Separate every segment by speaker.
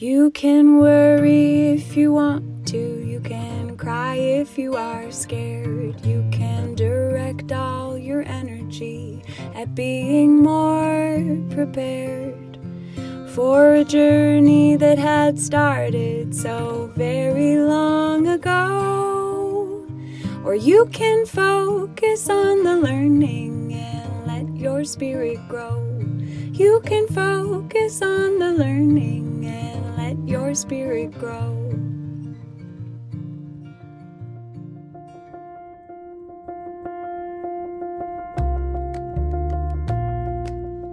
Speaker 1: You can worry if you want to, you can cry if you are scared. You can direct all your energy at being more prepared for a journey that had started so very long ago. Or you can focus on the learning and let your spirit grow. You can focus on the learning your spirit grow.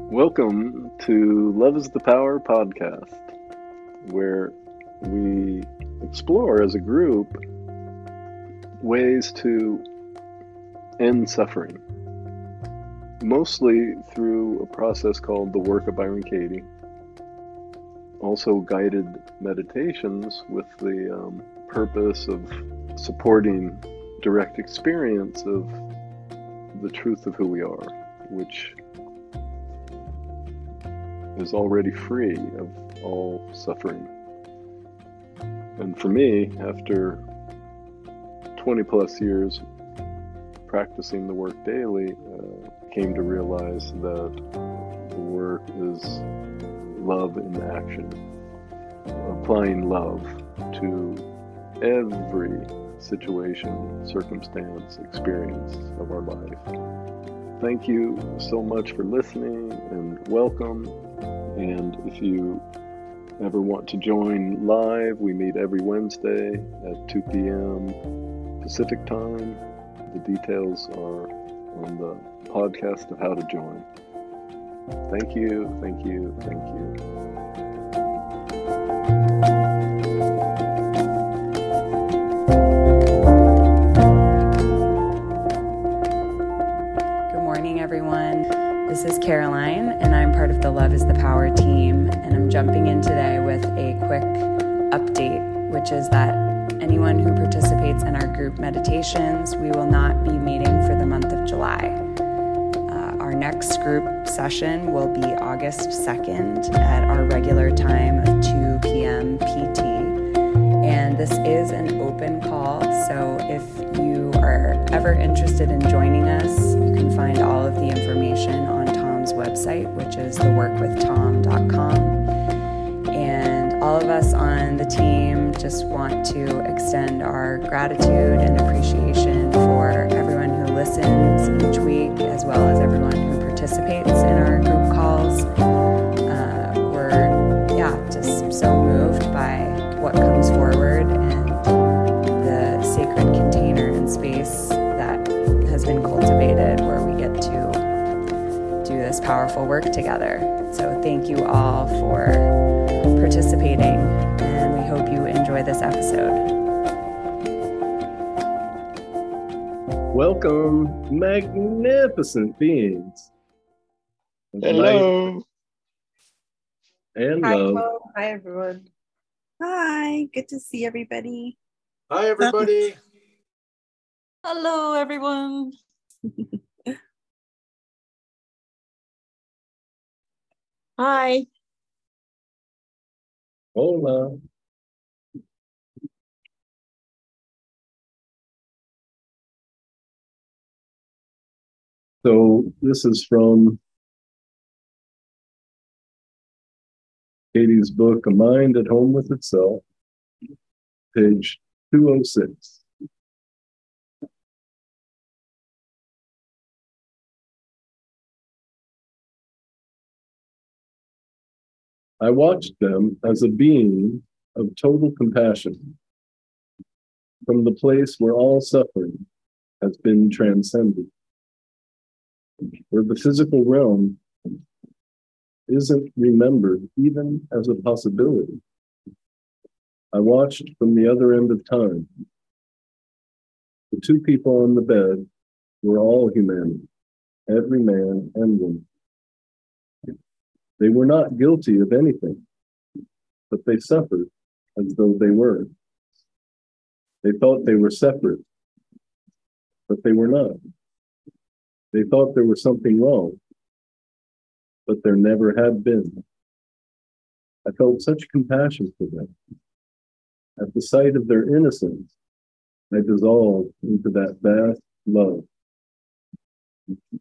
Speaker 2: Welcome to Love is the Power podcast, where we explore as a group ways to end suffering, mostly through a process called the work of Byron Katie. Also, guided meditations with the um, purpose of supporting direct experience of the truth of who we are, which is already free of all suffering. And for me, after 20 plus years practicing the work daily, uh, came to realize that the work is love in action, applying love to every situation, circumstance, experience of our life. Thank you so much for listening and welcome. And if you ever want to join live, we meet every Wednesday at 2 p.m. Pacific time. The details are on the podcast of how to join. Thank you, thank you, thank you.
Speaker 1: Good morning, everyone. This is Caroline, and I'm part of the Love is the Power team. And I'm jumping in today with a quick update, which is that anyone who participates in our group meditations, we will not be meeting for the month of July. Next group session will be August 2nd at our regular time of 2 p.m. PT. And this is an open call, so if you are ever interested in joining us, you can find all of the information on Tom's website, which is theworkwithtom.com. And all of us on the team just want to extend our gratitude and appreciation for everyone who listens each week, as well as everyone who participates in our group calls. Uh, we're, yeah, just so moved by what comes forward and the sacred container and space that has been cultivated where we get to do this powerful work together. So, thank you all for participating, and we hope you enjoy this episode.
Speaker 2: Welcome, magnificent beings. Of light
Speaker 3: Hello.
Speaker 4: Hi,
Speaker 2: love.
Speaker 4: Hi, everyone.
Speaker 5: Hi, good to see everybody.
Speaker 3: Hi, everybody.
Speaker 4: Hello, everyone. Hi.
Speaker 2: Hola. So this is from Katie's book, A Mind at Home with Itself, page 206. I watched them as a being of total compassion from the place where all suffering has been transcended, where the physical realm isn't remembered even as a possibility. I watched from the other end of time. The two people on the bed were all humanity, every man and woman. They were not guilty of anything, but they suffered as though they were. They thought they were separate, but they were not. They thought there was something wrong, but there never had been. I felt such compassion for them. At the sight of their innocence, I dissolved into that vast love.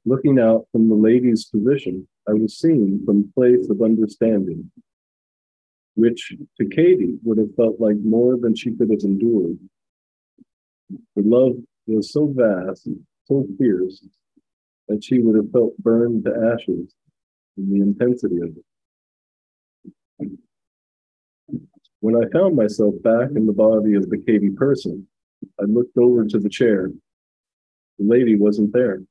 Speaker 2: Looking out from the lady's position, I was seen from a place of understanding, which to Katie would have felt like more than she could have endured. The love was so vast, so fierce, that she would have felt burned to ashes in the intensity of it. When I found myself back in the body of the Katie person, I looked over to the chair. The lady wasn't there.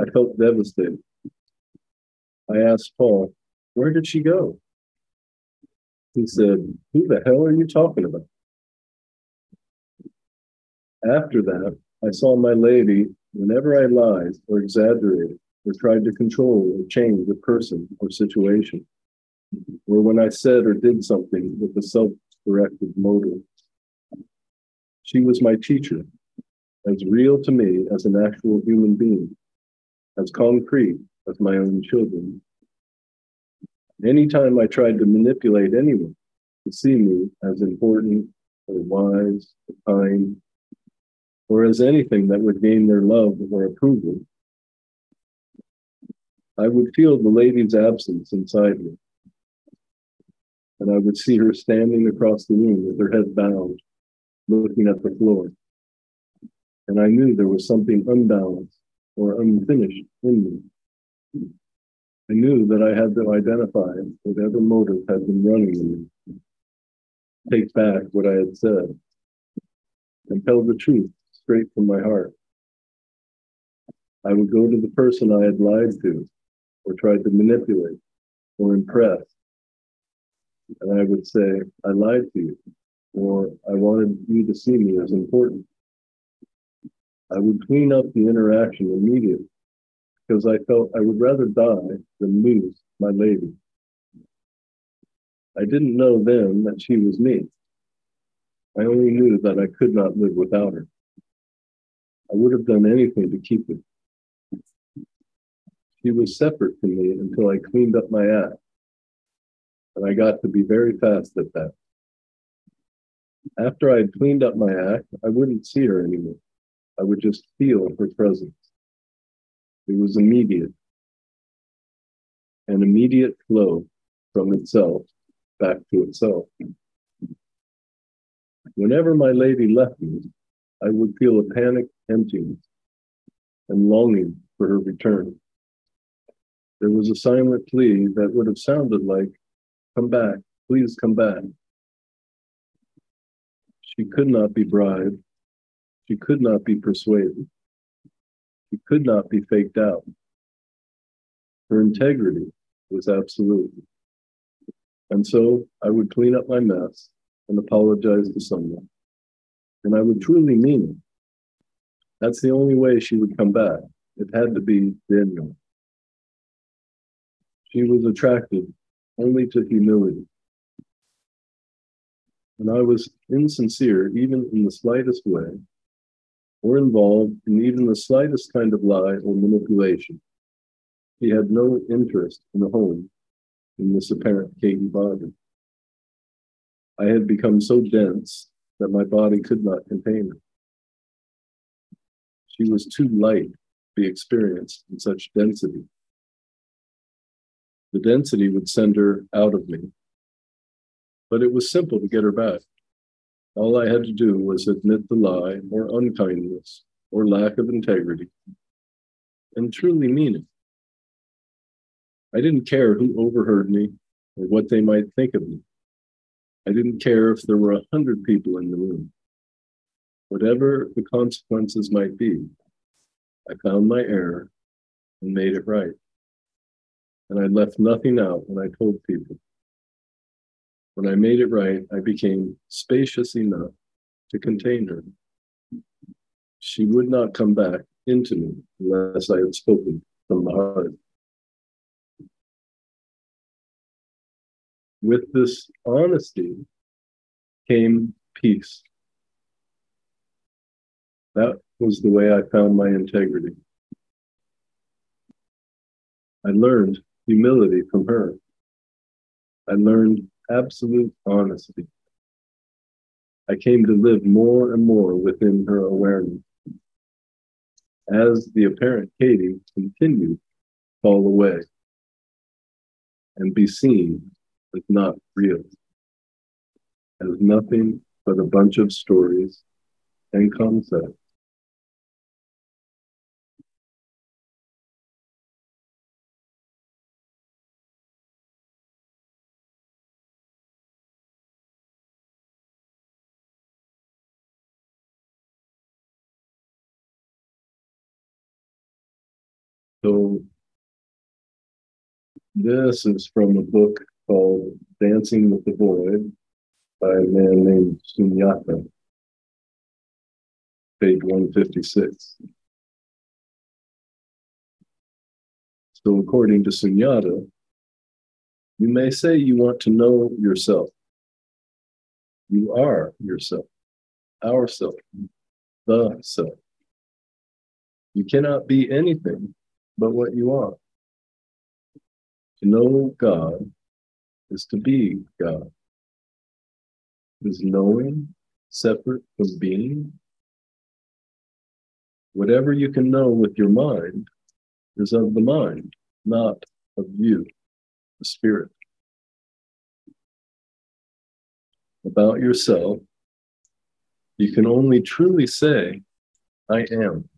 Speaker 2: I felt devastated. I asked Paul, Where did she go? He said, Who the hell are you talking about? After that, I saw my lady whenever I lied or exaggerated or tried to control or change a person or situation, or when I said or did something with a self directed motive. She was my teacher, as real to me as an actual human being, as concrete as my own children. Anytime I tried to manipulate anyone to see me as important or wise or kind, or as anything that would gain their love or approval, I would feel the lady's absence inside me. And I would see her standing across the room with her head bowed, looking at the floor. And I knew there was something unbalanced or unfinished in me. I knew that I had to identify whatever motive had been running in me, take back what I had said, and tell the truth straight from my heart. I would go to the person I had lied to or tried to manipulate or impress. And I would say, I lied to you, or I wanted you to see me as important. I would clean up the interaction immediately because I felt I would rather die than lose my lady. I didn't know then that she was me. I only knew that I could not live without her. I would have done anything to keep it. She was separate from me until I cleaned up my act. And I got to be very fast at that. After I had cleaned up my act, I wouldn't see her anymore. I would just feel her presence. It was immediate, an immediate flow from itself back to itself. Whenever my lady left me, I would feel a panic emptiness and longing for her return. There was a silent plea that would have sounded like, Come back, please come back. She could not be bribed. She could not be persuaded. She could not be faked out. Her integrity was absolute. And so I would clean up my mess and apologize to someone. And I would truly mean it. That's the only way she would come back. It had to be genuine. She was attracted only to humility. And I was insincere, even in the slightest way, or involved in even the slightest kind of lie or manipulation. He had no interest in the home in this apparent Katie body. I had become so dense that my body could not contain her. She was too light to be experienced in such density. The density would send her out of me. But it was simple to get her back. All I had to do was admit the lie or unkindness or lack of integrity and truly mean it. I didn't care who overheard me or what they might think of me. I didn't care if there were a hundred people in the room. Whatever the consequences might be, I found my error and made it right. And I left nothing out when I told people. When I made it right, I became spacious enough to contain her. She would not come back into me unless I had spoken from the heart. With this honesty came peace. That was the way I found my integrity. I learned humility from her. I learned absolute honesty. I came to live more and more within her awareness. As the apparent Katie continued to fall away and be seen as not real, as nothing but a bunch of stories and concepts. This is from a book called Dancing with the Void by a man named Sunyata, page 156. So according to Sunyata, you may say you want to know yourself. You are yourself, ourself, the self. You cannot be anything but what you are. To know God is to be God. Is knowing separate from being? Whatever you can know with your mind is of the mind, not of you, the spirit. About yourself, you can only truly say, I am.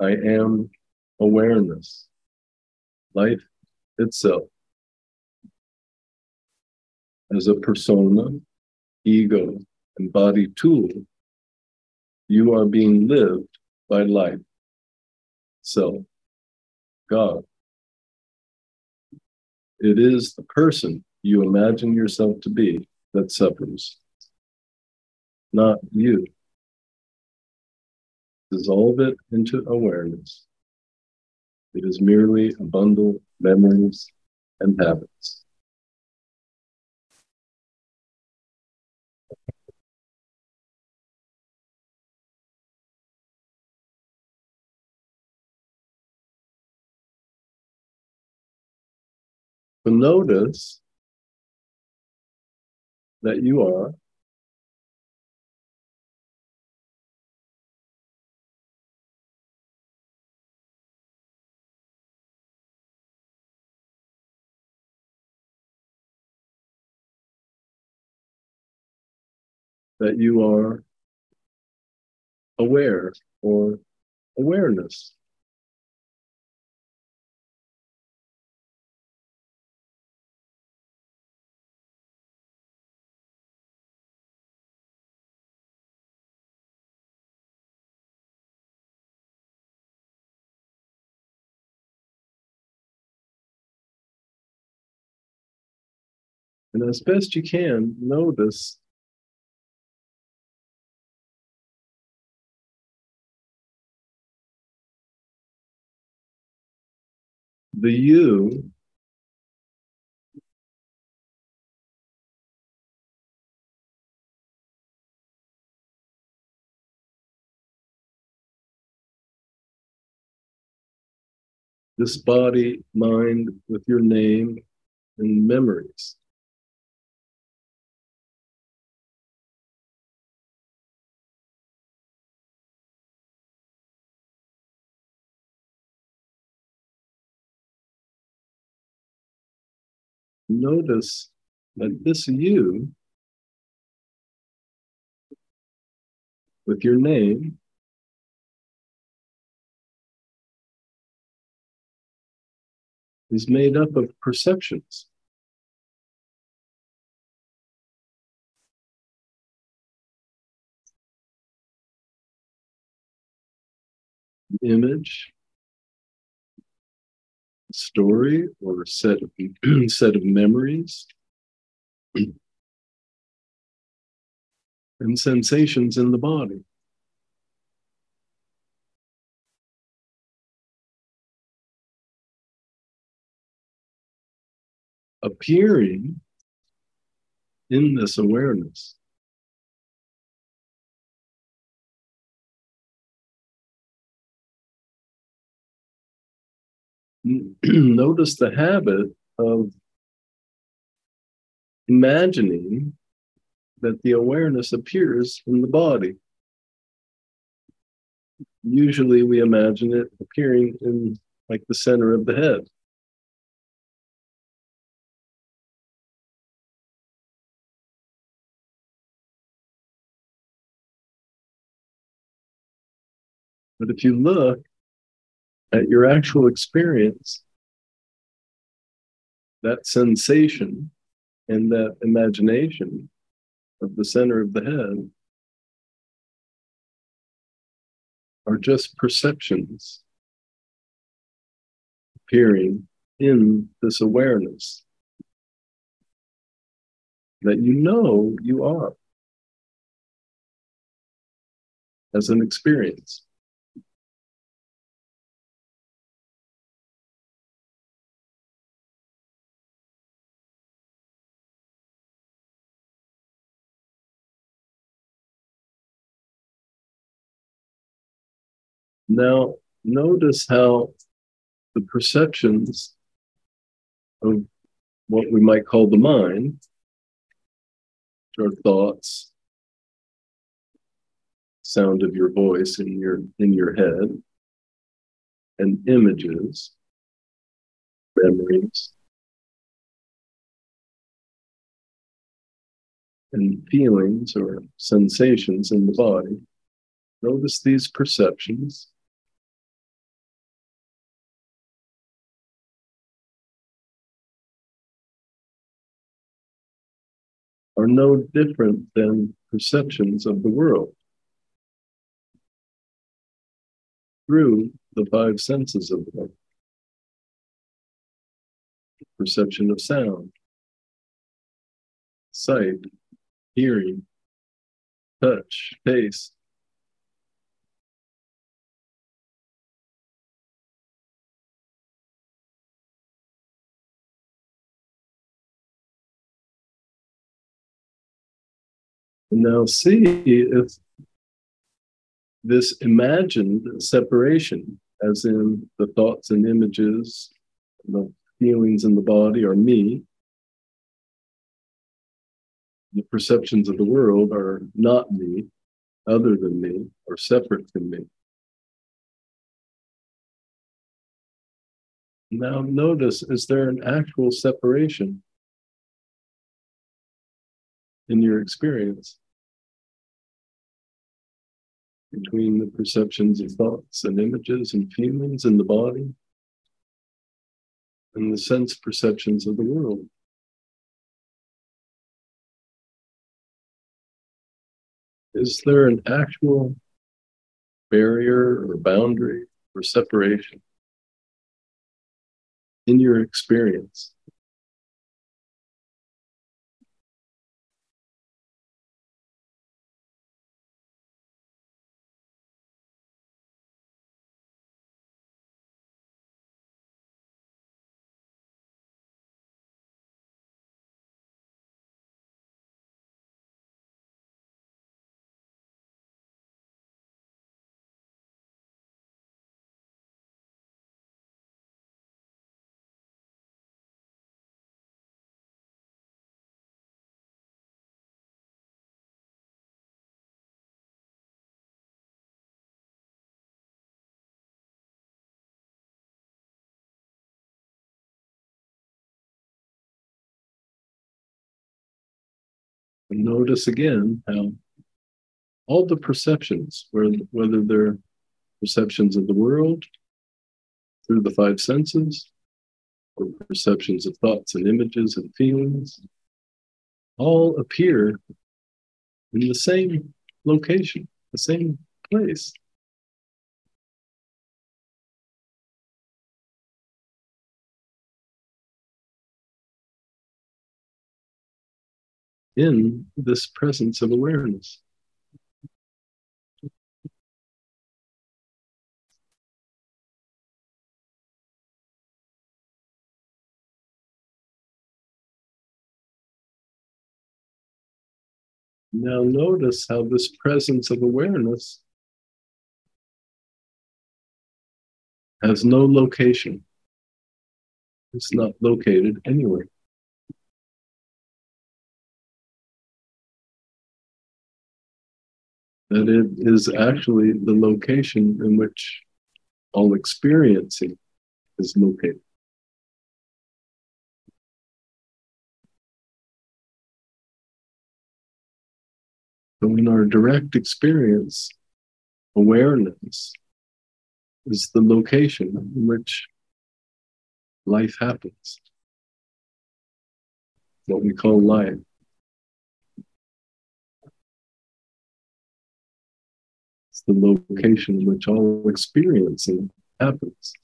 Speaker 2: I am awareness, life itself. As a persona, ego, and body tool, you are being lived by life, self, God. It is the person you imagine yourself to be that suffers, not you dissolve it into awareness. It is merely a bundle of memories and habits. But notice that you are that you are aware or awareness. And as best you can, notice the you this body, mind with your name and memories. Notice that this you, with your name, is made up of perceptions. Image, story or set of set of memories and sensations in the body. Appearing in this awareness. notice the habit of imagining that the awareness appears in the body. Usually we imagine it appearing in like the center of the head. But if you look at your actual experience, that sensation and that imagination of the center of the head are just perceptions appearing in this awareness that you know you are as an experience. Now, notice how the perceptions of what we might call the mind, our thoughts, sound of your voice in your in your head, and images, memories, and feelings or sensations in the body. Notice these perceptions are no different than perceptions of the world through the five senses of them. Perception of sound, sight, hearing, touch, taste, now see if this imagined separation, as in the thoughts and images, the feelings in the body are me, the perceptions of the world are not me, other than me, or separate from me. Now, notice is there an actual separation in your experience between the perceptions of thoughts and images and feelings in the body and the sense perceptions of the world. Is there an actual barrier or boundary or separation in your experience? And notice again how all the perceptions, whether they're perceptions of the world through the five senses, or perceptions of thoughts and images and feelings, all appear in the same location, the same place. In this presence of awareness. Now, notice how this presence of awareness has no location. It's not located anywhere. That it is actually the location in which all experiencing is located. So, in our direct experience, awareness is the location in which life happens, what we call life. It's the location in which all experiencing happens.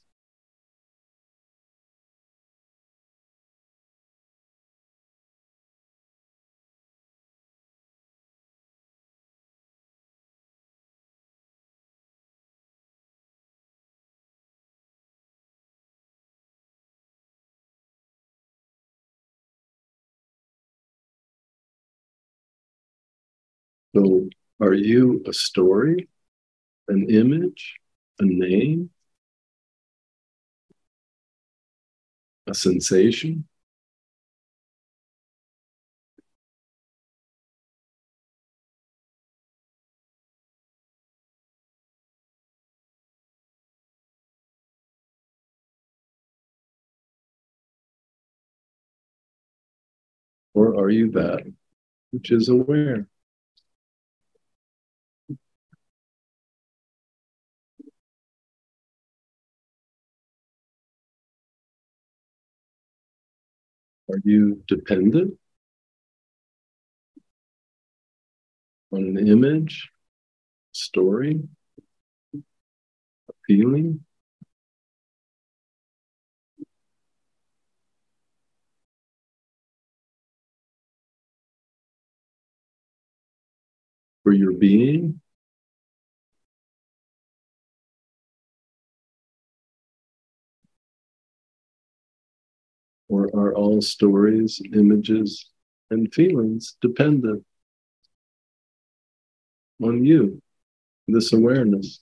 Speaker 2: So, are you a story, an image, a name, a sensation? Or are you that which is aware? Are you dependent on an image, story, a feeling? For your being? Or are all stories, images, and feelings dependent on you, this awareness?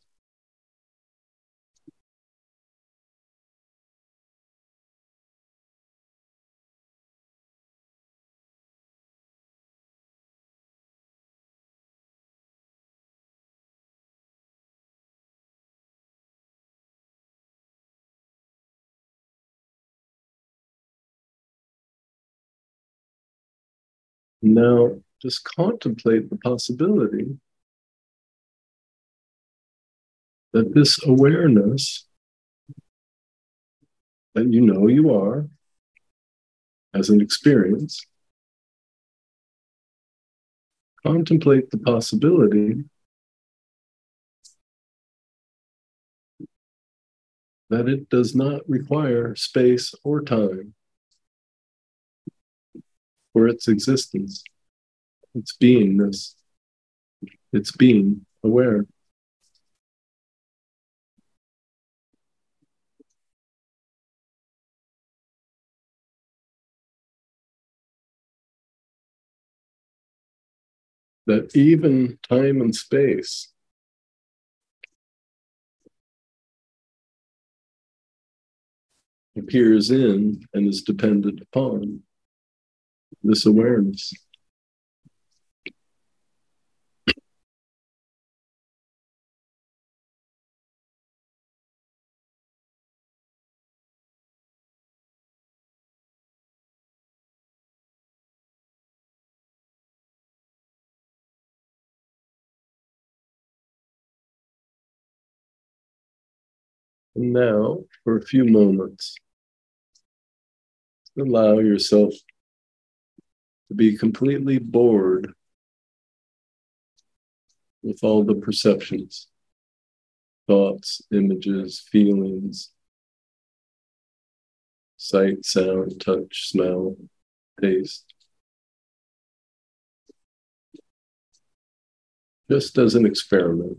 Speaker 2: Now, just contemplate the possibility that this awareness that you know you are as an experience, contemplate the possibility that it does not require space or time for its existence, its beingness, its being aware. That even time and space appears in and is dependent upon this awareness. Now, for a few moments, allow yourself to be completely bored with all the perceptions, thoughts, images, feelings, sight, sound, touch, smell, taste. Just as an experiment,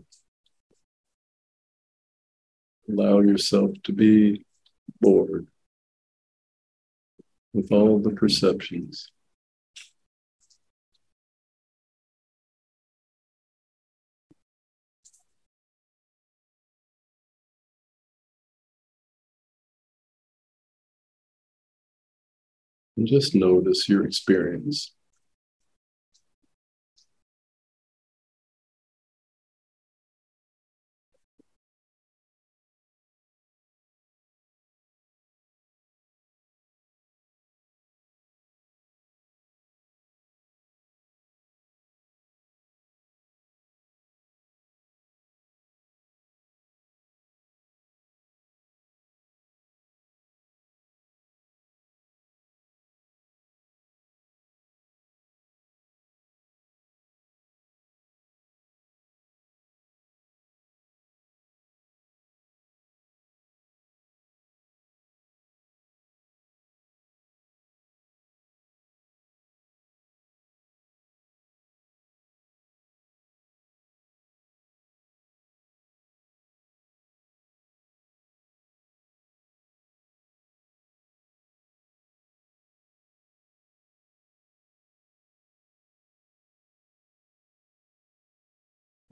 Speaker 2: allow yourself to be bored with all the perceptions. And just notice your experience.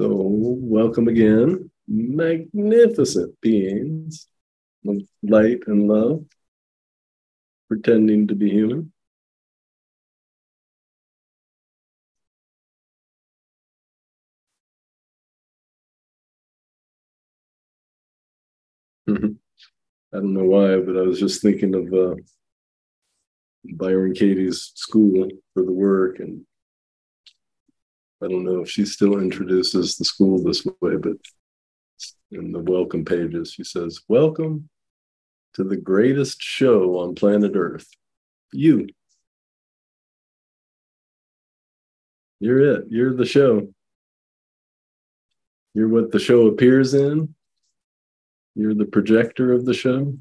Speaker 2: So, welcome again, magnificent beings of light and love, pretending to be human. I don't know why, but I was just thinking of uh, Byron Katie's school for the work, and I don't know if she still introduces the school this way, but in the welcome pages, she says, Welcome to the greatest show on planet Earth. You. You're it. You're the show. You're what the show appears in. You're the projector of the show,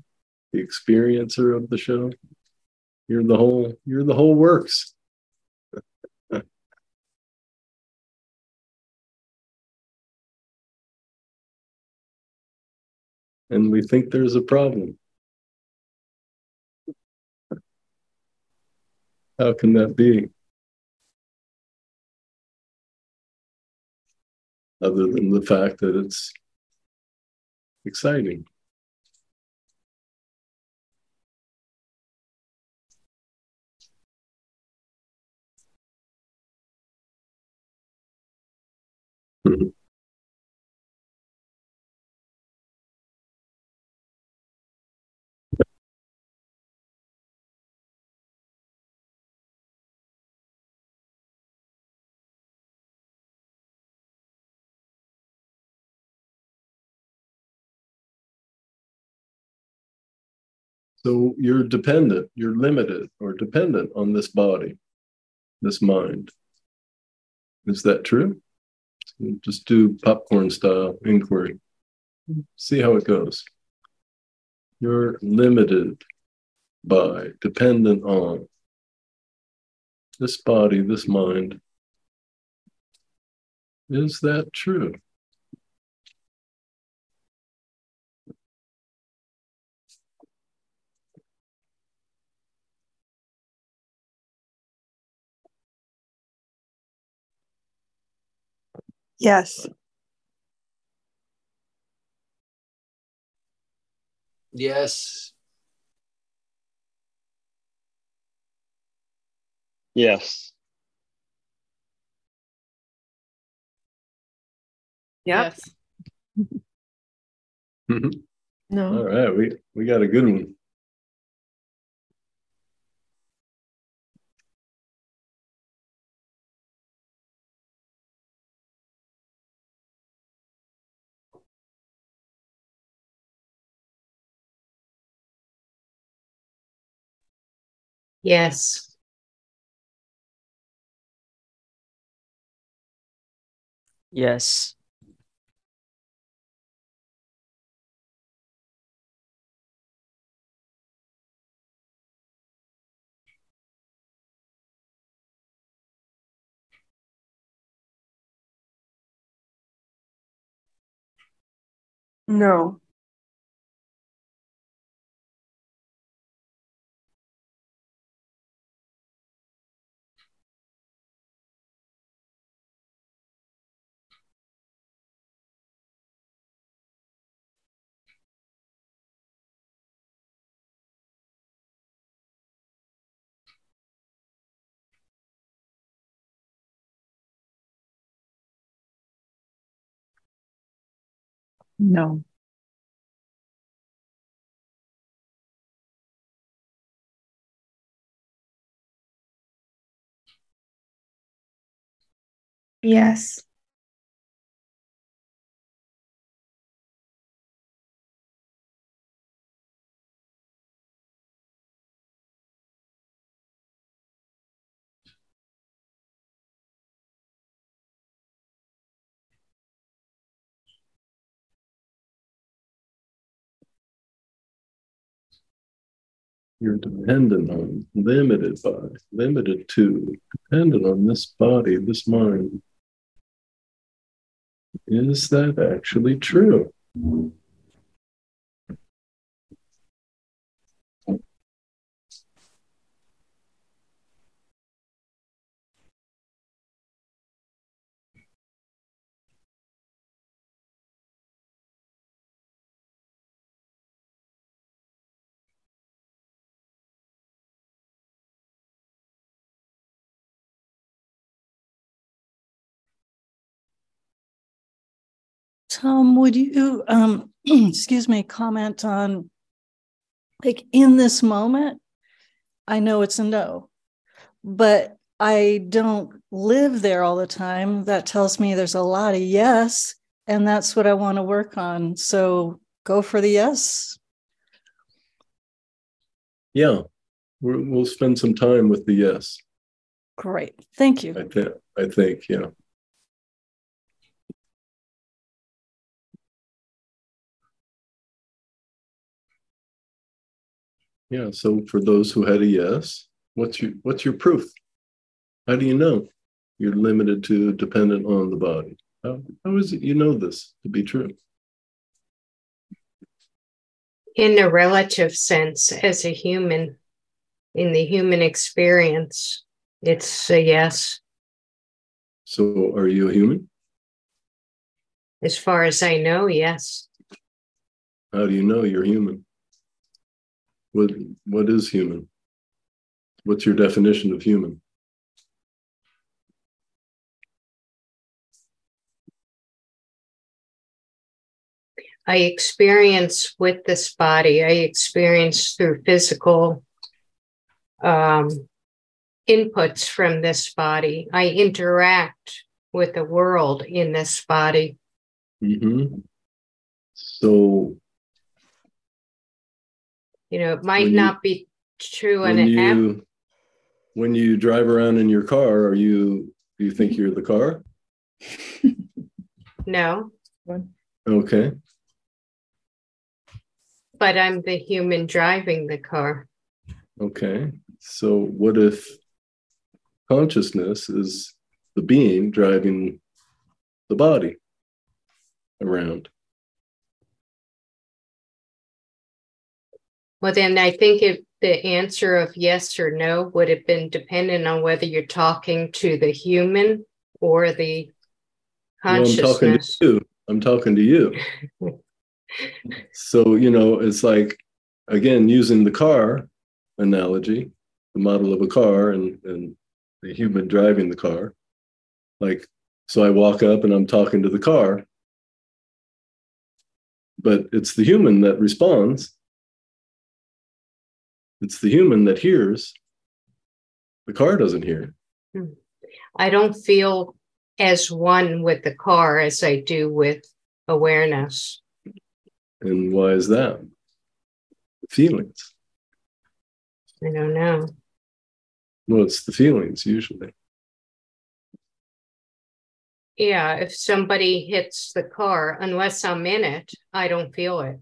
Speaker 2: the experiencer of the show. You're the whole, you're the whole works. And we think there's a problem. How can that be? Other than the fact that it's exciting. So you're dependent, you're limited or dependent on this body, this mind. Is that true? Just do popcorn style inquiry. See how it goes. You're limited by, dependent on this body, this mind. Is that true?
Speaker 4: Yes.
Speaker 3: Yes.
Speaker 6: Yes.
Speaker 7: Yep.
Speaker 2: All mm-hmm.
Speaker 7: No.
Speaker 2: All right, we, we got a good one.
Speaker 7: Yes.
Speaker 3: Yes.
Speaker 7: No. No.
Speaker 4: Yes.
Speaker 2: You're dependent on, limited by, limited to, dependent on this body, this mind. Is that actually true?
Speaker 6: Tom, would you, um, excuse me, comment on like in this moment? I know it's a no, but I don't live there all the time. That tells me there's a lot of yes, and that's what I want to work on. So go for the yes.
Speaker 2: Yeah, we will spend some time with the yes.
Speaker 6: Great, thank you.
Speaker 2: I think. I think. Yeah. Yeah. So for those who had a yes, what's your what's your proof? How do you know you're limited to dependent on the body? How, how is it you know this to be true?
Speaker 8: In a relative sense, as a human, in the human experience, it's a yes.
Speaker 2: So are you a human?
Speaker 8: As far as I know, yes.
Speaker 2: How do you know you're human? What what is human? What's your definition of human?
Speaker 8: I experience with this body, I experience through physical um, inputs from this body. I interact with the world in this body.
Speaker 2: Mm-hmm. So,
Speaker 8: you know, it might not be true
Speaker 2: when you. When you drive around in your car, are you? Do you think you're the car?
Speaker 8: no.
Speaker 2: Okay.
Speaker 8: But I'm the human driving the car.
Speaker 2: Okay. So, what if consciousness is the being driving the body around?
Speaker 8: Well, then I think if the answer of yes or no would have been dependent on whether you're talking to the human or the consciousness.
Speaker 2: Well, I'm talking to you. I'm talking to you. so, you know, it's like, again, using the car analogy, the model of a car and, and the human driving the car. Like, so I walk up and I'm talking to the car, but it's the human that responds. It's the human that hears. The car doesn't hear. Hmm.
Speaker 8: I don't feel as one with the car as I do with awareness.
Speaker 2: And why is that? Feelings.
Speaker 8: I don't know.
Speaker 2: Well, it's the feelings usually.
Speaker 8: Yeah, if somebody hits the car, unless I'm in it, I don't feel it.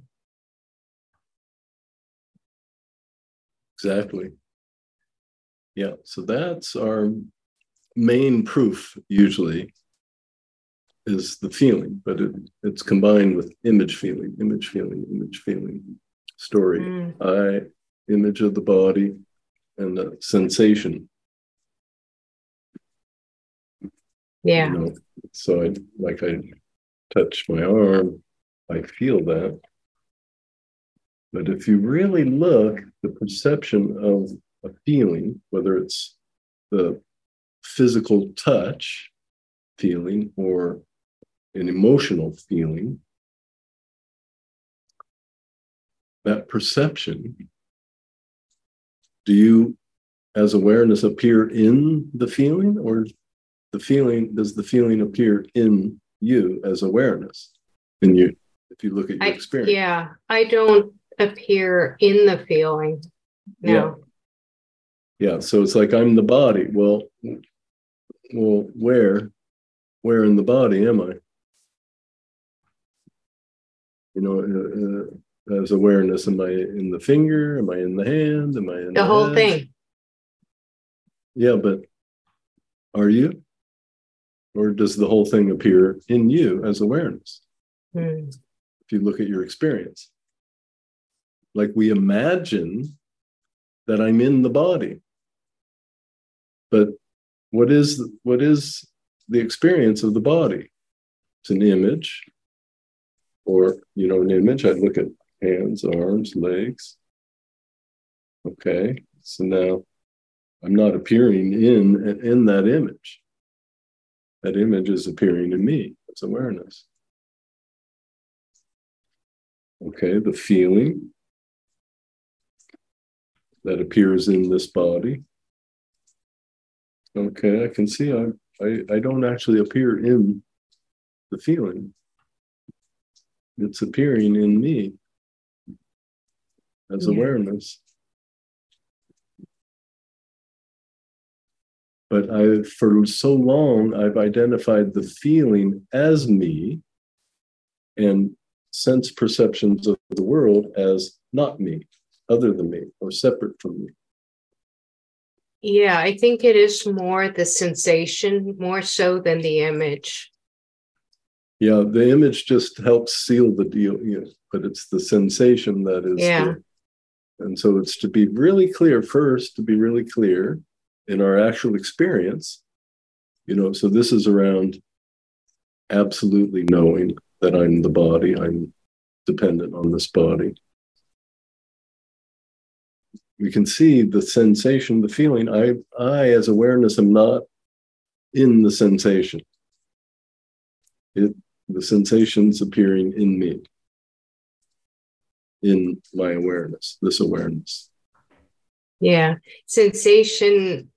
Speaker 2: Exactly. Yeah, so that's our main proof usually is the feeling, but it, it's combined with image feeling, image feeling, image feeling, story, mm. I, image of the body, and the sensation.
Speaker 8: Yeah.
Speaker 2: You know, so I like I touch my arm, I feel that. But if you really look, the perception of a feeling, whether it's the physical touch feeling or an emotional feeling, that perception, do you, as awareness, appear in the feeling or the feeling, does the feeling appear in you as awareness? In you, if you look at your
Speaker 8: I,
Speaker 2: experience.
Speaker 8: Yeah, I don't appear in the feeling. No.
Speaker 2: Yeah. yeah. So it's like I'm the body. Well, well, where, where in the body am I? You know, uh, uh, as awareness, am I in the finger? Am I in the hand? Am I in
Speaker 8: the, the whole head? thing?
Speaker 2: Yeah, but are you? Or does the whole thing appear in you as awareness?
Speaker 8: Hmm.
Speaker 2: If you look at your experience, like we imagine that I'm in the body, but what is what is the experience of the body? It's an image, or you know, an image. I look at hands, arms, legs. Okay, so now I'm not appearing in in that image. That image is appearing in me. It's awareness. Okay, the feeling that appears in this body. Okay, I can see I, I, I don't actually appear in the feeling. It's appearing in me as yeah. awareness. But I, for so long, I've identified the feeling as me and sense perceptions of the world as not me, other than me, or separate from me.
Speaker 8: Yeah, I think it is more the sensation, more so than the image.
Speaker 2: Yeah, the image just helps seal the deal, you know, but it's the sensation that is.
Speaker 8: Yeah. The,
Speaker 2: and so it's to be really clear first, to be really clear in our actual experience. You know, so this is around absolutely knowing that I'm the body, I'm dependent on this body. We can see the sensation, the feeling. I, I, as awareness, am not in the sensation. It, the sensations appearing in me, in my awareness, this awareness.
Speaker 8: Yeah. Sensation,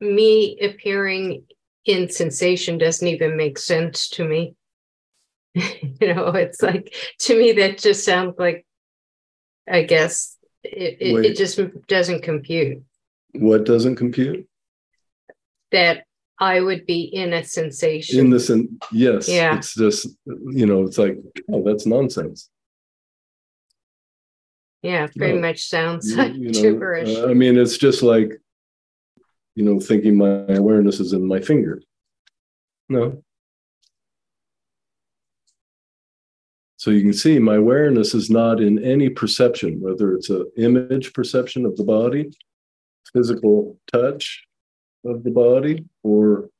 Speaker 8: me appearing in sensation doesn't even make sense to me. you know, it's like, to me, that just sounds like, I guess, it, it, it just doesn't compute.
Speaker 2: What doesn't compute?
Speaker 8: That I would be in a sensation.
Speaker 2: In the sen- yes. Yeah. It's just, you know, it's like, oh, that's nonsense.
Speaker 8: Yeah, pretty no. much sounds you, you know, gibberish.
Speaker 2: Uh, I mean, it's just like, you know, thinking my awareness is in my finger. No. So you can see my awareness is not in any perception, whether it's an image perception of the body, physical touch, of the body or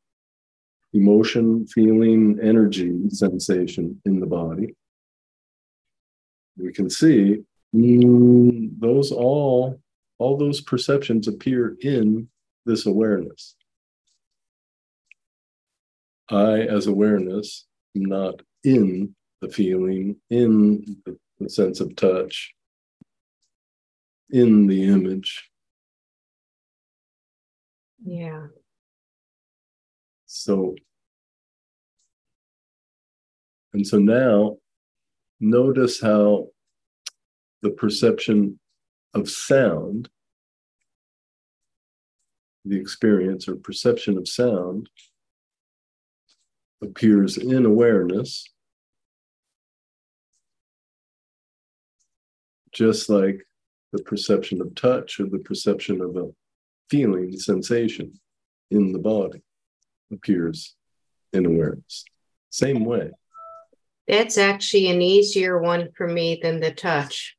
Speaker 2: emotion, feeling, energy, sensation in the body. We can see mm, those all, all those perceptions appear in this awareness. I, as awareness, am not in the feeling, in the, the sense of touch, in the image.
Speaker 8: Yeah.
Speaker 2: So, and so now notice how the perception of sound, the experience or perception of sound, appears in awareness, just like the perception of touch or the perception of a feeling, sensation in the body appears in awareness. Same way.
Speaker 8: That's actually an easier one for me than the touch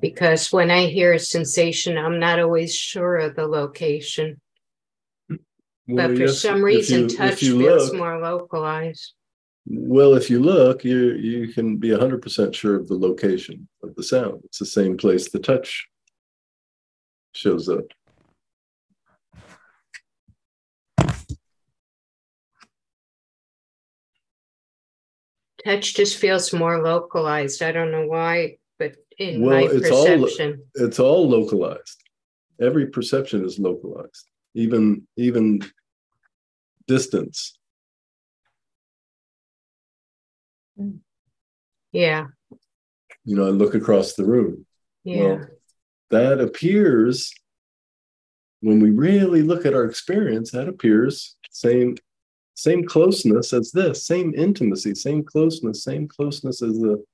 Speaker 8: because when I hear a sensation, I'm not always sure of the location. Well, but for yes, some reason, you, touch feels look, more localized.
Speaker 2: Well, if you look, you you can be 100% sure of the location of the sound. It's the same place the touch shows up.
Speaker 8: touch just feels more localized. I don't know why, but in well, my it's perception,
Speaker 2: all, it's all localized. Every perception is localized, even even distance.
Speaker 8: Yeah.
Speaker 2: You know, I look across the room.
Speaker 8: Yeah. Well,
Speaker 2: that appears when we really look at our experience, that appears same same closeness as this, same intimacy, same closeness, same closeness as the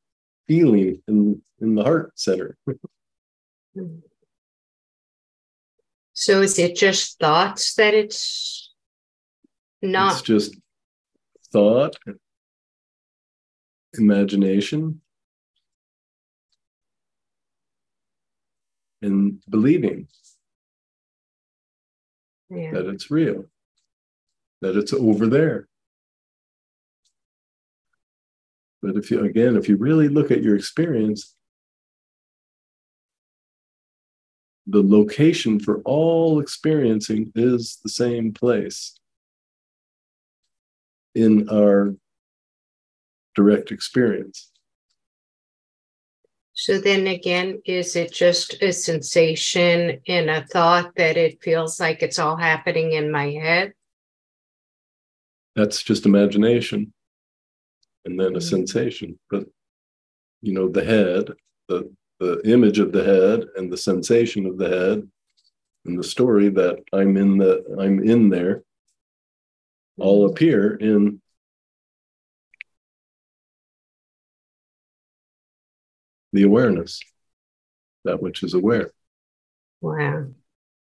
Speaker 2: feeling in, in the heart center.
Speaker 8: so is it just thoughts that it's not?
Speaker 2: It's just thought, imagination, and believing
Speaker 8: yeah.
Speaker 2: that it's real that it's over there. But if you, again, if you really look at your experience, the location for all experiencing is the same place in our direct experience.
Speaker 8: So then again, is it just a sensation and a thought that it feels like it's all happening in my head?
Speaker 2: That's just imagination and then a mm-hmm. sensation. But you know, the head, the the image of the head and the sensation of the head and the story that I'm in the I'm in there all mm-hmm. appear in the awareness, that which is aware.
Speaker 8: Wow.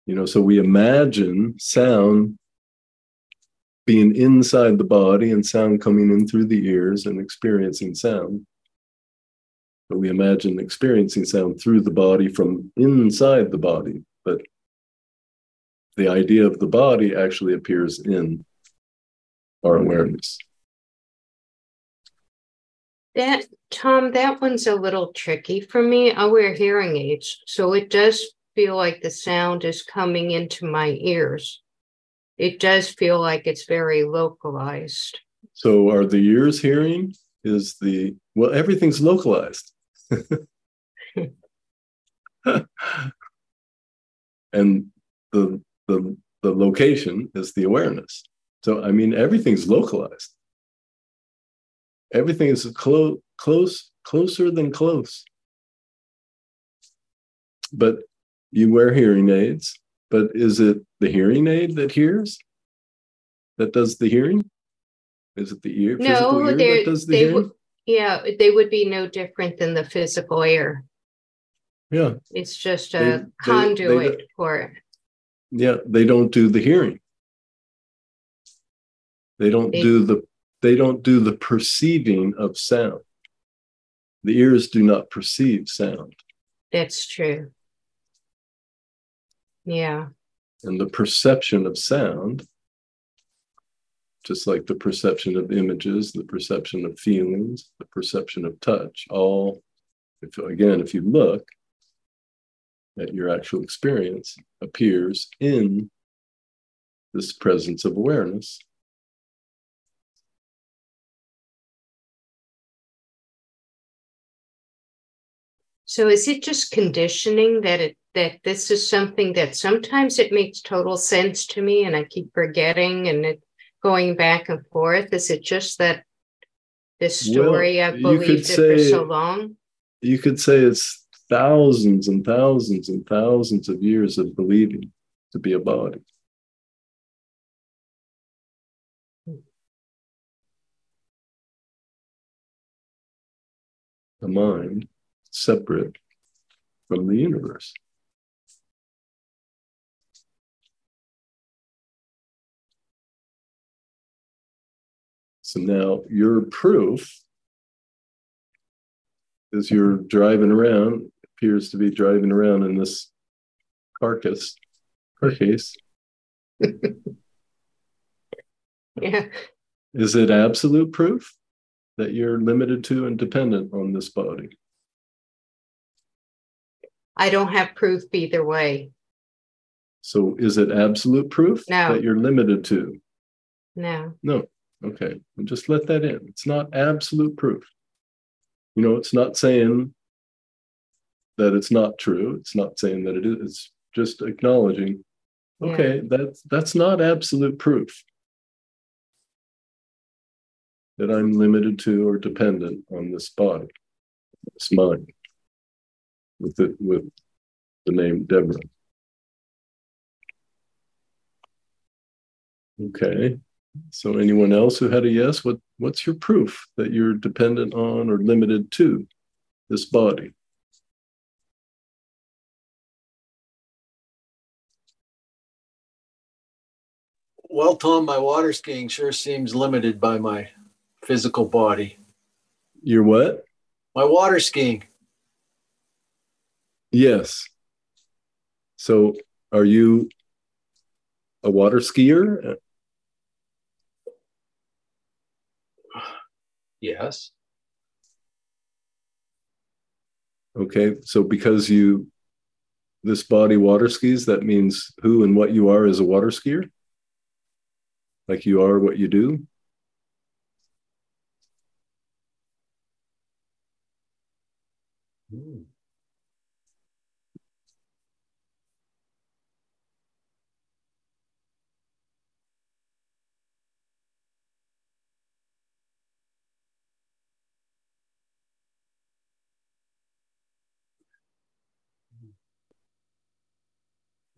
Speaker 2: You know, so we imagine sound being inside the body and sound coming in through the ears and experiencing sound. But we imagine experiencing sound through the body from inside the body. But the idea of the body actually appears in our awareness.
Speaker 8: That Tom, that one's a little tricky for me. I wear hearing aids, so it does feel like the sound is coming into my ears. It does feel like it's very localized.
Speaker 2: So are the ears hearing? Is the well, everything's localized. and the the the location is the awareness. So I mean everything's localized everything is close, close, closer than close. But you wear hearing aids, but is it the hearing aid that hears? That does the hearing? Is it the ear?
Speaker 8: No, ear that does the they hearing? would. Yeah, they would be no different than the physical ear.
Speaker 2: Yeah,
Speaker 8: it's just a they, conduit they, they, for it.
Speaker 2: Yeah, they don't do the hearing. They don't do the they don't do the perceiving of sound. The ears do not perceive sound.
Speaker 8: That's true. Yeah.
Speaker 2: And the perception of sound, just like the perception of images, the perception of feelings, the perception of touch, all, if, again, if you look at your actual experience, appears in this presence of awareness
Speaker 8: So is it just conditioning that it that this is something that sometimes it makes total sense to me and I keep forgetting and it going back and forth? Is it just that this story well, I've believed it say, for so long?
Speaker 2: You could say it's thousands and thousands and thousands of years of believing to be a body. The mind separate from the universe. So now your proof is you're driving around, appears to be driving around in this carcass, carcass.
Speaker 8: yeah.
Speaker 2: Is it absolute proof that you're limited to and dependent on this body?
Speaker 8: I don't have proof either way.
Speaker 2: So is it absolute proof
Speaker 8: no.
Speaker 2: that you're limited to?
Speaker 8: No.
Speaker 2: No. Okay. And just let that in. It's not absolute proof. You know, it's not saying that it's not true. It's not saying that it is. It's just acknowledging, okay, yeah. that's that's not absolute proof that I'm limited to or dependent on this body, this mind with the, with the name Deborah. Okay. So anyone else who had a yes, what what's your proof that you're dependent on or limited to this body?
Speaker 3: Well, Tom, my water skiing sure seems limited by my physical body.
Speaker 2: Your what?
Speaker 3: My water skiing.
Speaker 2: Yes. So are you a water skier?
Speaker 3: Yes.
Speaker 2: Okay. So because you this body water skis, that means who and what you are as a water skier? Like you are what you do?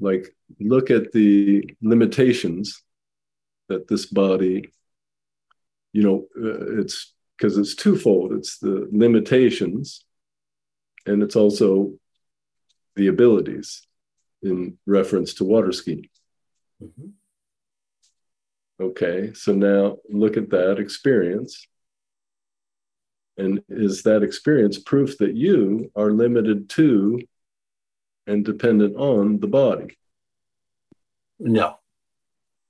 Speaker 2: Like look at the limitations that this body, you know, uh, it's because it's twofold. It's the limitations, and it's also the abilities in reference to water skiing. Mm-hmm. Okay, so now look at that experience. And is that experience proof that you are limited to and dependent on the body?
Speaker 3: No.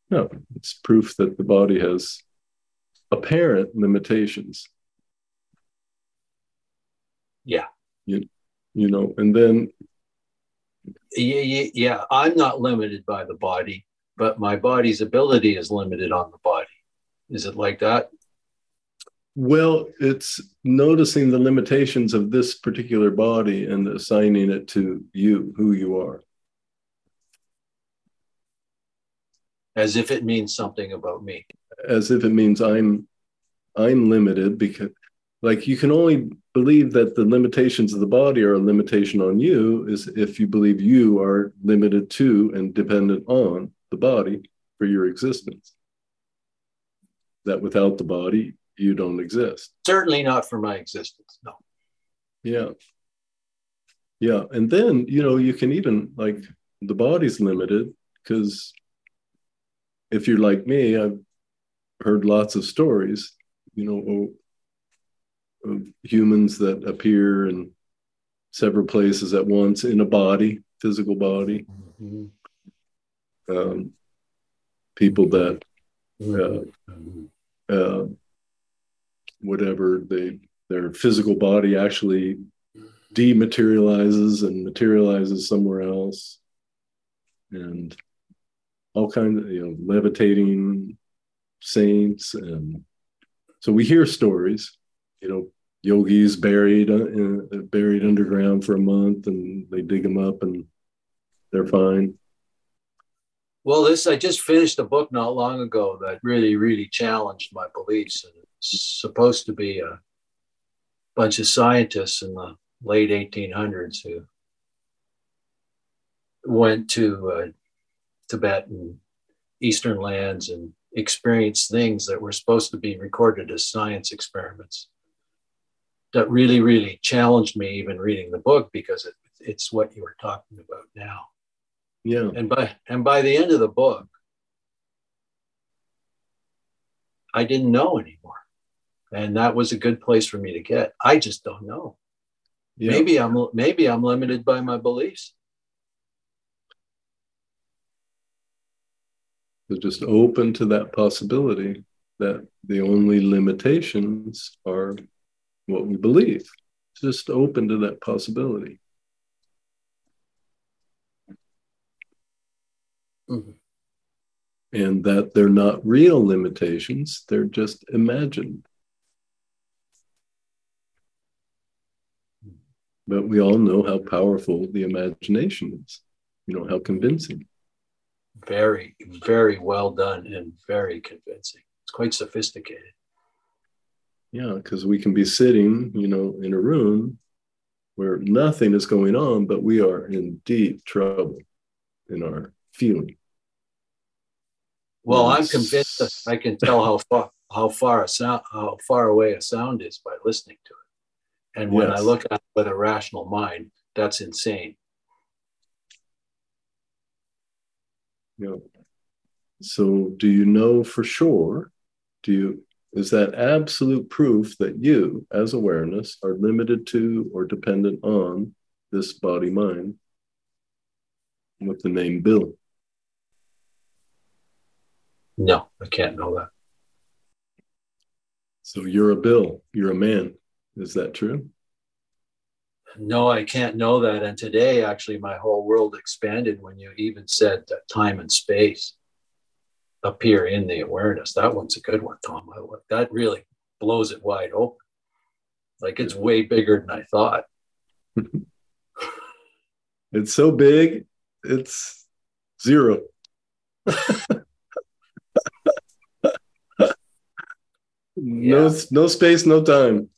Speaker 2: No, it's proof that the body has apparent limitations.
Speaker 3: Yeah.
Speaker 2: You, you know, and then.
Speaker 3: Yeah, yeah, yeah, I'm not limited by the body, but my body's ability is limited on the body. Is it like that?
Speaker 2: Well, it's noticing the limitations of this particular body and assigning it to you, who you are.
Speaker 3: As if it means something about me.
Speaker 2: As if it means I'm I'm limited because like you can only believe that the limitations of the body are a limitation on you is if you believe you are limited to and dependent on the body for your existence. That without the body, you don't exist.
Speaker 3: Certainly not for my existence. No.
Speaker 2: Yeah. Yeah. And then, you know, you can even like the body's limited because if you're like me, I've heard lots of stories, you know, of humans that appear in several places at once in a body, physical body. Mm-hmm. Um, people that uh, uh, whatever they their physical body actually dematerializes and materializes somewhere else. And all kinds of you know levitating saints. And so we hear stories you know yogis buried uh, buried underground for a month and they dig them up and they're fine
Speaker 3: well this i just finished a book not long ago that really really challenged my beliefs and it's supposed to be a bunch of scientists in the late 1800s who went to uh, Tibet and Eastern lands and experienced things that were supposed to be recorded as science experiments. That really, really challenged me even reading the book because it, it's what you were talking about now.
Speaker 2: Yeah.
Speaker 3: And by and by the end of the book, I didn't know anymore. And that was a good place for me to get. I just don't know. Yeah. maybe i'm maybe i'm limited by my beliefs.
Speaker 2: So just open to that possibility that the only limitations are what we believe. Just open to that possibility mm-hmm. and that they're not real limitations they're just imagined But we all know how powerful the imagination is, you know, how convincing.
Speaker 3: Very, very well done and very convincing. It's quite sophisticated.
Speaker 2: Yeah, because we can be sitting, you know, in a room where nothing is going on, but we are in deep trouble in our feeling.
Speaker 3: Well, I'm convinced that I can tell how far how far a sound how far away a sound is by listening to it. And when yes. I look at it with a rational mind, that's insane.
Speaker 2: Yeah. So do you know for sure? Do you is that absolute proof that you, as awareness, are limited to or dependent on this body mind with the name Bill?
Speaker 3: No, I can't know that.
Speaker 2: So you're a Bill, you're a man. Is that true?
Speaker 3: No, I can't know that. And today, actually, my whole world expanded when you even said that time and space appear in the awareness. That one's a good one, Tom. That really blows it wide open. Like it's way bigger than I thought.
Speaker 2: it's so big, it's zero. no, no space, no time.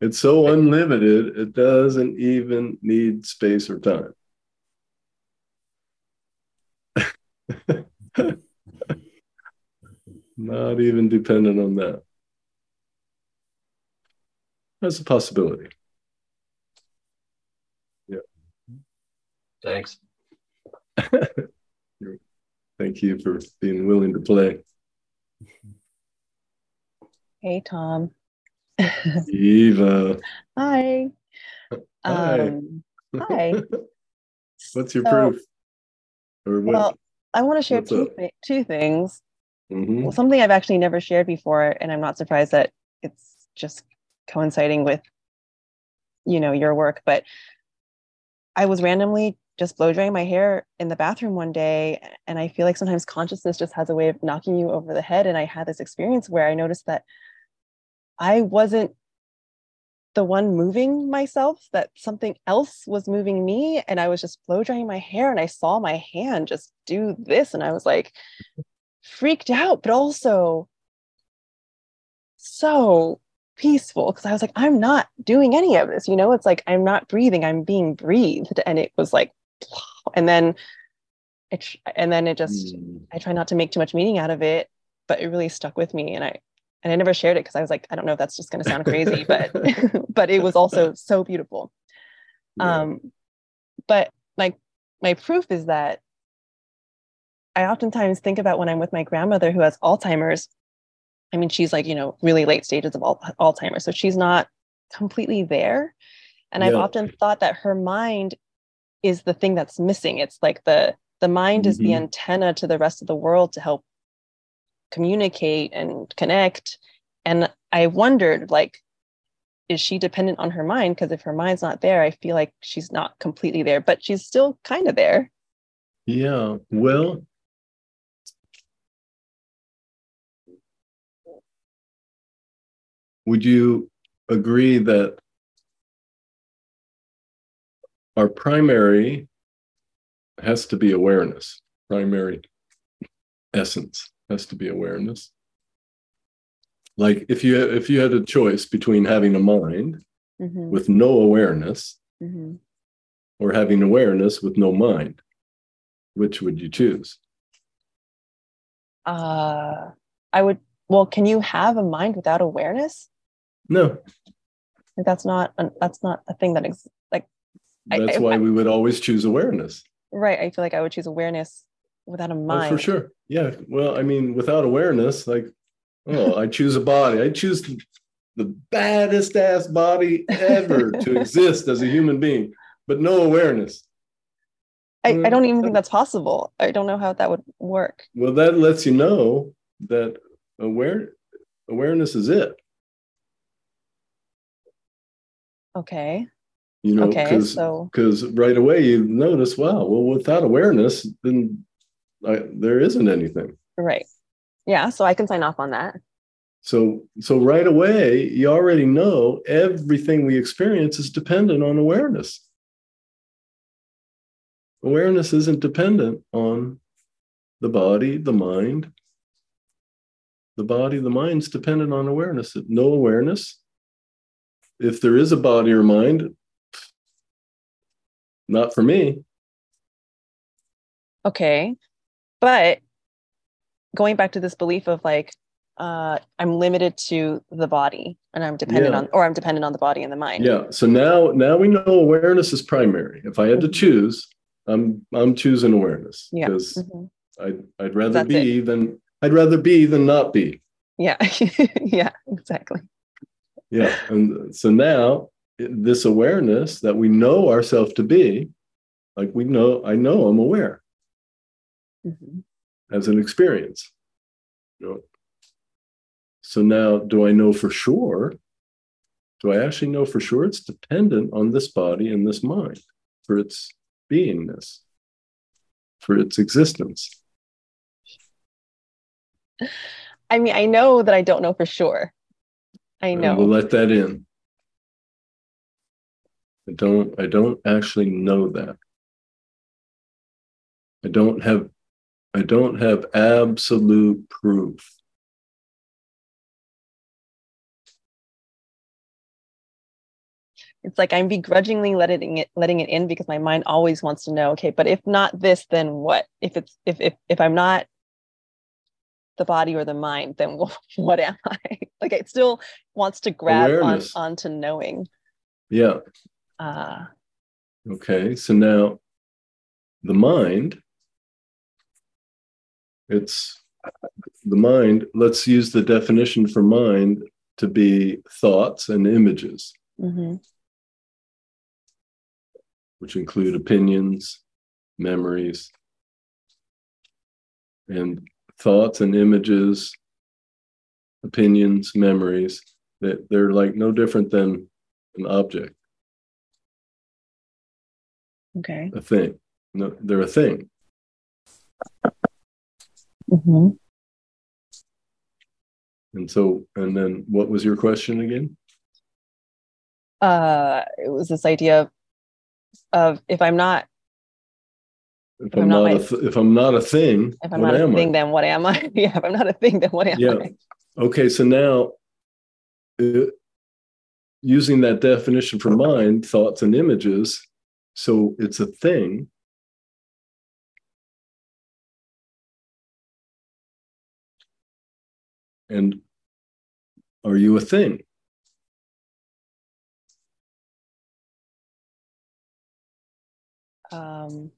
Speaker 2: It's so unlimited, it doesn't even need space or time. Not even dependent on that. That's a possibility. Yeah.
Speaker 3: Thanks.
Speaker 2: Thank you for being willing to play.
Speaker 7: Hey, Tom.
Speaker 2: Eva.
Speaker 7: Hi.
Speaker 2: Hi.
Speaker 7: Um, hi.
Speaker 2: What's your
Speaker 7: So-
Speaker 2: proof? Or what?
Speaker 7: Well, I want to share
Speaker 2: what's
Speaker 7: two, thi- two things.
Speaker 2: Mhm.
Speaker 7: Well, something I've actually never shared before, and I'm not surprised that it's just coinciding with, you know, your work. But I was randomly just blow drying my hair in the bathroom one day, and I feel like sometimes consciousness just has a way of knocking you over the head. And I had this experience where I noticed that I wasn't the one moving myself, that something else was moving me. And I was just blow drying my hair and I saw my hand just do this. And I was like freaked out, but also so peaceful because I was like, I'm not doing any of this. You know, it's like I'm not breathing, I'm being breathed. And it was like, and then it, and then it just,
Speaker 2: Mm.
Speaker 7: I try not to make too much meaning out of it, but it really stuck with me. And I, and I never shared it because I was like, I don't know if that's just going to sound crazy, but, but it was also so beautiful.
Speaker 2: Yeah.
Speaker 7: Um, but like my proof is that I oftentimes think about when I'm with my grandmother who has Alzheimer's. I mean, she's like, you know, really late stages of al- Alzheimer's. So she's not completely there. And I've often thought that her mind is the thing that's missing. It's like the the mind is the
Speaker 2: Mhm.
Speaker 7: antenna to the rest of the world to help communicate and connect. And I wondered, like, is she dependent on her mind? Because if her mind's not there, I feel like she's not completely there, but she's still kind of there.
Speaker 2: Yeah. Well, would you agree that our primary has to be awareness? Primary essence has to be awareness. Like if you if you had a choice between having a mind
Speaker 7: Mhm,
Speaker 2: with no awareness
Speaker 7: mhm.
Speaker 2: or having awareness with no mind, which would you choose?
Speaker 7: Uh, I would. Well, can you have a mind without awareness?
Speaker 2: No,
Speaker 7: Like, that's not. An, that's not a thing that exists.
Speaker 2: That's
Speaker 7: I-
Speaker 2: why
Speaker 7: I-
Speaker 2: we would always choose awareness.
Speaker 7: right? I feel like I would choose awareness without a
Speaker 2: Oh,
Speaker 7: mind.
Speaker 2: for sure. Yeah. Well, I mean, without awareness, like, oh, I choose a body. I choose the baddest ass body ever to exist as a human being, but no awareness.
Speaker 7: I, I
Speaker 2: Mm,
Speaker 7: don't even think that's possible. I don't know how that would work.
Speaker 2: Well, that lets you know that aware awareness is it.
Speaker 7: Okay.
Speaker 2: You know,
Speaker 7: Okay,
Speaker 2: because
Speaker 7: so-
Speaker 2: right away you notice, wow, well, without awareness, then I, there isn't anything.
Speaker 7: Right. Yeah. So I can sign off on that.
Speaker 2: So, so right away, you already know everything we experience is dependent on awareness. Awareness isn't dependent on the body, the mind. The body, the mind's dependent on awareness. No awareness. If there is a body or mind, not for me.
Speaker 7: Okay. But going back to this belief of like, uh, I'm limited to the body and I'm dependent
Speaker 2: Yeah.
Speaker 7: on, or I'm dependent on the body and the mind.
Speaker 2: Yeah. So now, now we know awareness is primary. If I had to
Speaker 7: Mhm.
Speaker 2: choose, I'm I'm choosing awareness
Speaker 7: Yeah.
Speaker 2: because
Speaker 7: Mhm.
Speaker 2: I'd I'd rather
Speaker 7: That's
Speaker 2: be than I'd rather be than not be.
Speaker 7: Yeah. yeah. Exactly.
Speaker 2: Yeah. And so now this awareness that we know ourselves to be, like we know, I know I'm aware
Speaker 7: Mhm.
Speaker 2: as an experience. You know? So now do I know for sure? Do I actually know for sure it's dependent on this body and this mind for its beingness, for its existence?
Speaker 7: I mean, I know that I don't know for sure. I
Speaker 2: And
Speaker 7: know.
Speaker 2: we'll let that in. I don't I don't actually know that. I don't have I don't have absolute proof.
Speaker 7: it's like I'm begrudgingly letting it letting it in because my mind always wants to know, okay, but if not this, then what? If it's if if if I'm not the body or the mind, then what am I? like it still wants to grab on onto knowing.
Speaker 2: Yeah. Uh okay. So now the mind, it's the mind, let's use the definition for mind to be thoughts and images. Mm-hmm which include opinions, memories, and thoughts and images, opinions, memories, that they're like no different than an object.
Speaker 7: Okay.
Speaker 2: A thing. No, they're a thing. Mm-hmm. And so, and then what was your question again?
Speaker 7: Uh, it was this idea of of if I'm not
Speaker 2: if, I'm, I'm, not, not my, a th- if I'm not a thing,
Speaker 7: if I'm not a thing, I? then what am I? yeah, if I'm not a thing, then what am yeah. I?
Speaker 2: Okay, so now uh, using that definition for mind, thoughts and images, so it's a thing. And are you a thing? Um,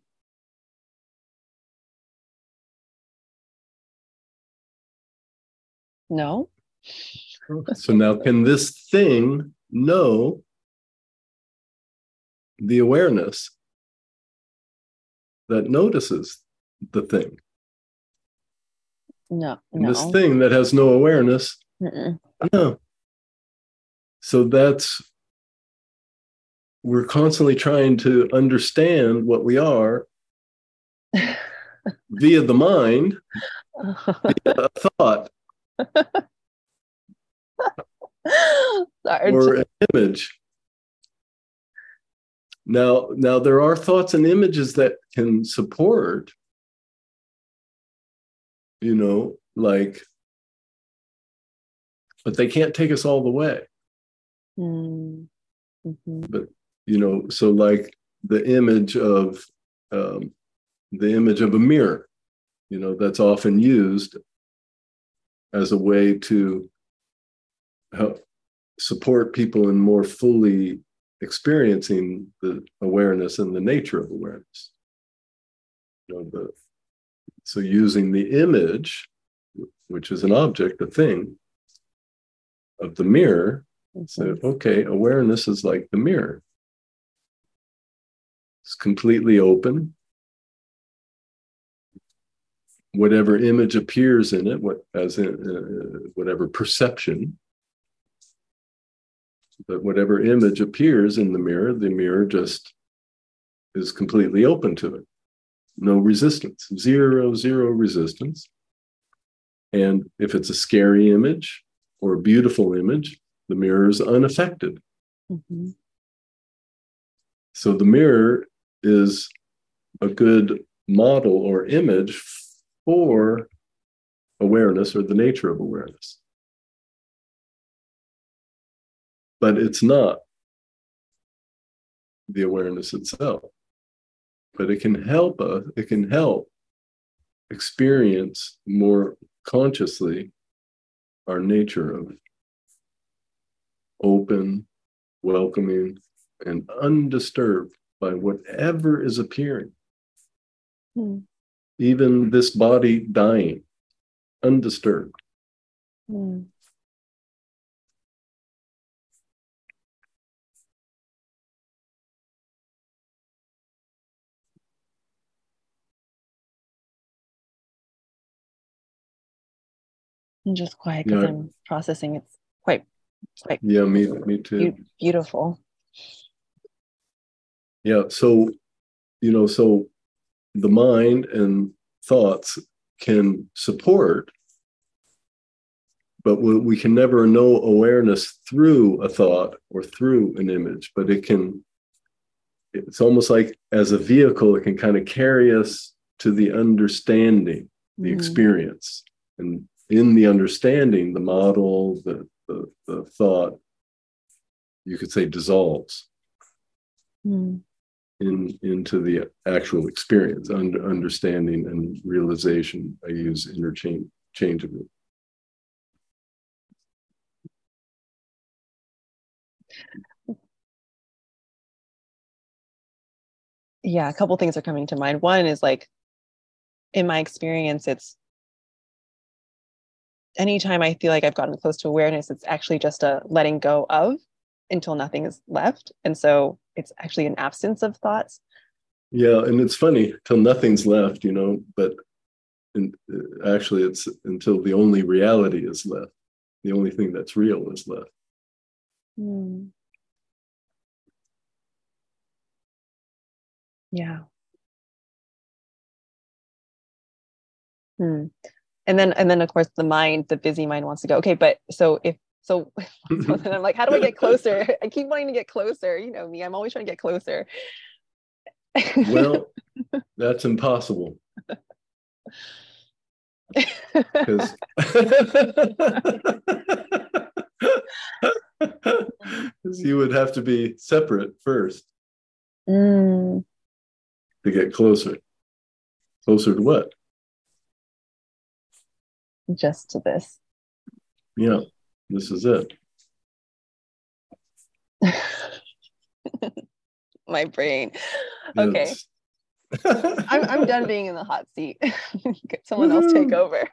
Speaker 7: no.
Speaker 2: So now, can this thing know the awareness that notices the thing?
Speaker 7: No. no.
Speaker 2: This thing that has no awareness. Mm-mm. No. So that's we're constantly trying to understand what we are via the mind, via a thought, or an image. Now, now there are thoughts and images that can support, you know, like, but they can't take us all the way. Mm. Mm-hmm. But you know so like the image of um, the image of a mirror you know that's often used as a way to help support people in more fully experiencing the awareness and the nature of awareness. You know the so using the image which is an object a thing of the mirror so okay awareness is like the mirror. It's completely open. Whatever image appears in it, what as in uh, whatever perception, but whatever image appears in the mirror, the mirror just is completely open to it. No resistance, zero, zero resistance. And if it's a scary image or a beautiful image, the mirror is unaffected. Mm-hmm. So the mirror is a good model or image for awareness or the nature of awareness. But it's not the awareness itself. But it can help us, it can help experience more consciously our nature of open, welcoming, and undisturbed by whatever is appearing. Hmm. Even this body dying, undisturbed. Hmm.
Speaker 7: I'm just quiet because yeah. I'm processing. It's quite, quite
Speaker 2: yeah, me, me too.
Speaker 7: Be- beautiful
Speaker 2: yeah so you know so the mind and thoughts can support but we can never know awareness through a thought or through an image but it can it's almost like as a vehicle it can kind of carry us to the understanding the mm-hmm. experience and in the understanding the model the, the, the thought you could say dissolves
Speaker 7: Mm.
Speaker 2: in into the actual experience, under, understanding and realization. I use interchangeably.
Speaker 7: Yeah, a couple things are coming to mind. One is like, in my experience, it's anytime I feel like I've gotten close to awareness, it's actually just a letting go of until nothing is left. And so it's actually an absence of thoughts.
Speaker 2: Yeah, and it's funny till nothing's left, you know, but in, uh, actually it's until the only reality is left. The only thing that's real is left.
Speaker 7: Hmm. Yeah. Hmm. And then, and then, of course, the mind, the busy mind, wants to go. Okay, but so if so, so then I'm like, how do I get closer? I keep wanting to get closer. You know me, I'm always trying to get closer.
Speaker 2: well, that's impossible. Because you would have to be separate first
Speaker 7: Mm,
Speaker 2: to get closer. Closer to what?
Speaker 7: Just to this.
Speaker 2: Yeah, this is it.
Speaker 7: My brain. Okay. I'm, I'm done being in the hot seat. Get someone else take over.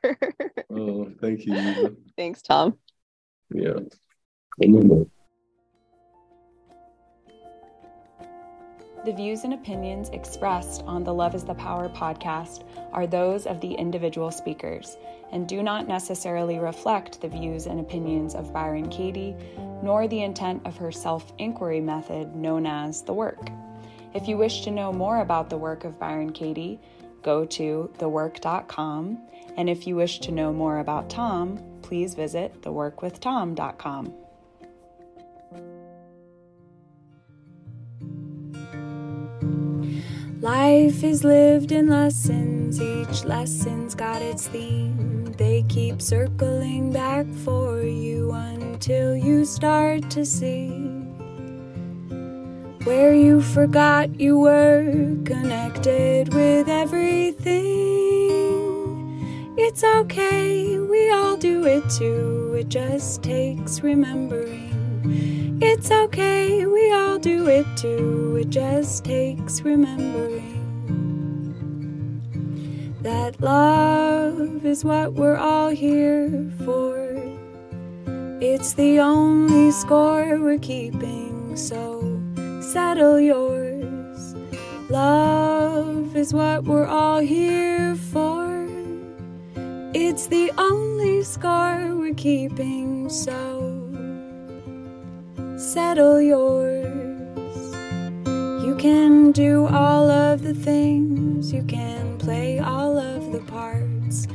Speaker 2: oh, thank you.
Speaker 7: Thanks, Tom.
Speaker 2: Yeah.
Speaker 1: The views and opinions expressed on the Love is the Power podcast are those of the individual speakers and do not necessarily reflect the views and opinions of Byron Katie, nor the intent of her self inquiry method known as the work. If you wish to know more about the work of Byron Katie, go to thework.com. And if you wish to know more about Tom, please visit theworkwithtom.com. Life is lived in lessons, each lesson's got its theme. They keep circling back for you until you start to see where you forgot you were connected with everything. It's okay, we all do it too, it just takes remembering. It's okay, we all do it too, it just takes remembering. That love is what we're all here for. It's the only score we're keeping, so settle yours. Love is what we're all here for. It's the only score we're keeping, so settle yours. You can do all of the things, you can play all of the parts.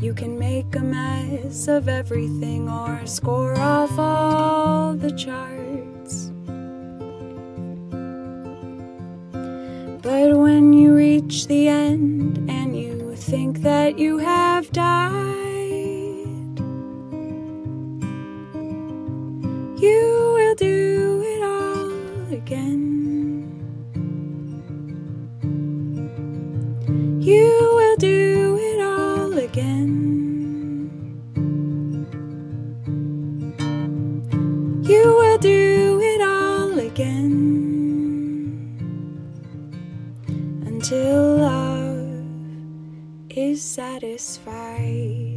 Speaker 1: You can make a mess of everything or score off all the charts. But when you reach the end and you think that you have died, you will do it all again. You will do it all again. You will do it all again until love is satisfied.